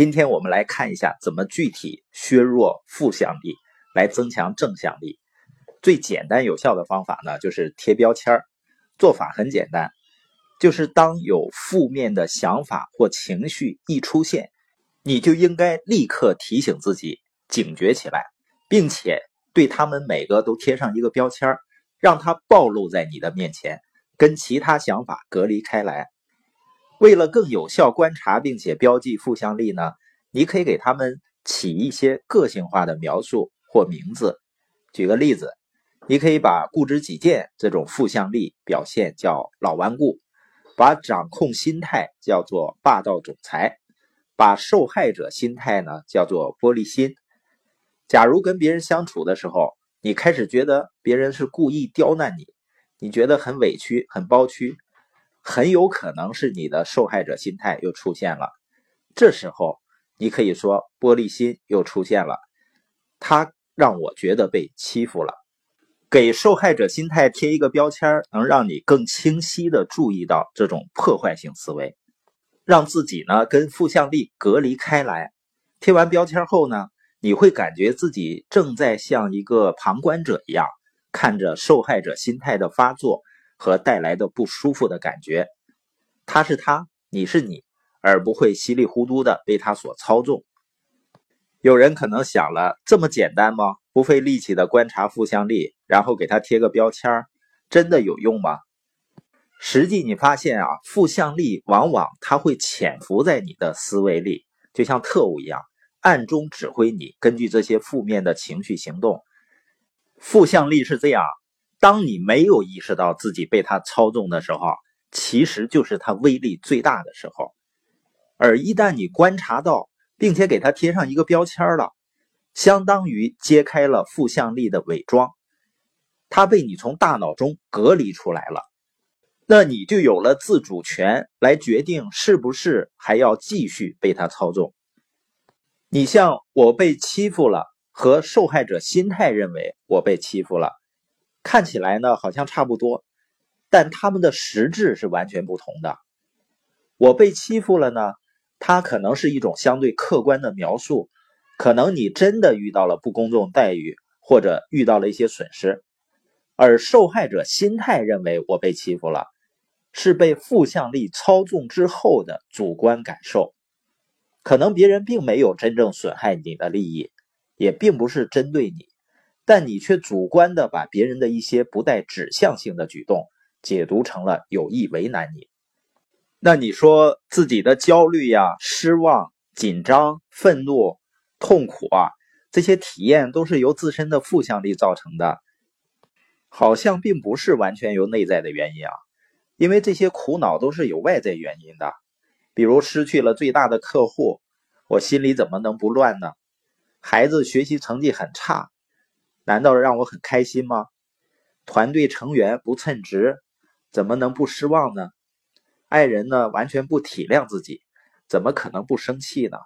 今天我们来看一下怎么具体削弱负向力，来增强正向力。最简单有效的方法呢，就是贴标签儿。做法很简单，就是当有负面的想法或情绪一出现，你就应该立刻提醒自己警觉起来，并且对他们每个都贴上一个标签儿，让它暴露在你的面前，跟其他想法隔离开来。为了更有效观察并且标记负向力呢，你可以给他们起一些个性化的描述或名字。举个例子，你可以把固执己见这种负向力表现叫老顽固，把掌控心态叫做霸道总裁，把受害者心态呢叫做玻璃心。假如跟别人相处的时候，你开始觉得别人是故意刁难你，你觉得很委屈、很包屈。很有可能是你的受害者心态又出现了，这时候你可以说玻璃心又出现了，他让我觉得被欺负了。给受害者心态贴一个标签，能让你更清晰的注意到这种破坏性思维，让自己呢跟负向力隔离开来。贴完标签后呢，你会感觉自己正在像一个旁观者一样，看着受害者心态的发作。和带来的不舒服的感觉，他是他，你是你，而不会稀里糊涂的被他所操纵。有人可能想了，这么简单吗？不费力气的观察负向力，然后给他贴个标签真的有用吗？实际你发现啊，负向力往往它会潜伏在你的思维里，就像特务一样，暗中指挥你，根据这些负面的情绪行动。负向力是这样。当你没有意识到自己被他操纵的时候，其实就是他威力最大的时候。而一旦你观察到，并且给他贴上一个标签了，相当于揭开了负向力的伪装，他被你从大脑中隔离出来了，那你就有了自主权来决定是不是还要继续被他操纵。你像我被欺负了，和受害者心态认为我被欺负了。看起来呢好像差不多，但他们的实质是完全不同的。我被欺负了呢，它可能是一种相对客观的描述，可能你真的遇到了不公正待遇，或者遇到了一些损失。而受害者心态认为我被欺负了，是被负向力操纵之后的主观感受，可能别人并没有真正损害你的利益，也并不是针对你。但你却主观的把别人的一些不带指向性的举动解读成了有意为难你，那你说自己的焦虑呀、失望、紧张、愤怒、痛苦啊，这些体验都是由自身的负向力造成的，好像并不是完全由内在的原因啊，因为这些苦恼都是有外在原因的，比如失去了最大的客户，我心里怎么能不乱呢？孩子学习成绩很差。难道让我很开心吗？团队成员不称职，怎么能不失望呢？爱人呢，完全不体谅自己，怎么可能不生气呢？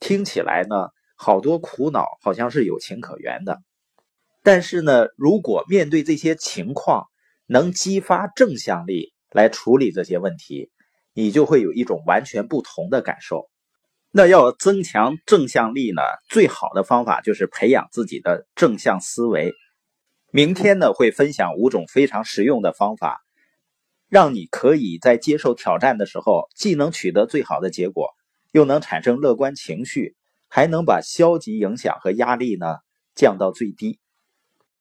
听起来呢，好多苦恼好像是有情可原的。但是呢，如果面对这些情况，能激发正向力来处理这些问题，你就会有一种完全不同的感受。那要增强正向力呢？最好的方法就是培养自己的正向思维。明天呢，会分享五种非常实用的方法，让你可以在接受挑战的时候，既能取得最好的结果，又能产生乐观情绪，还能把消极影响和压力呢降到最低。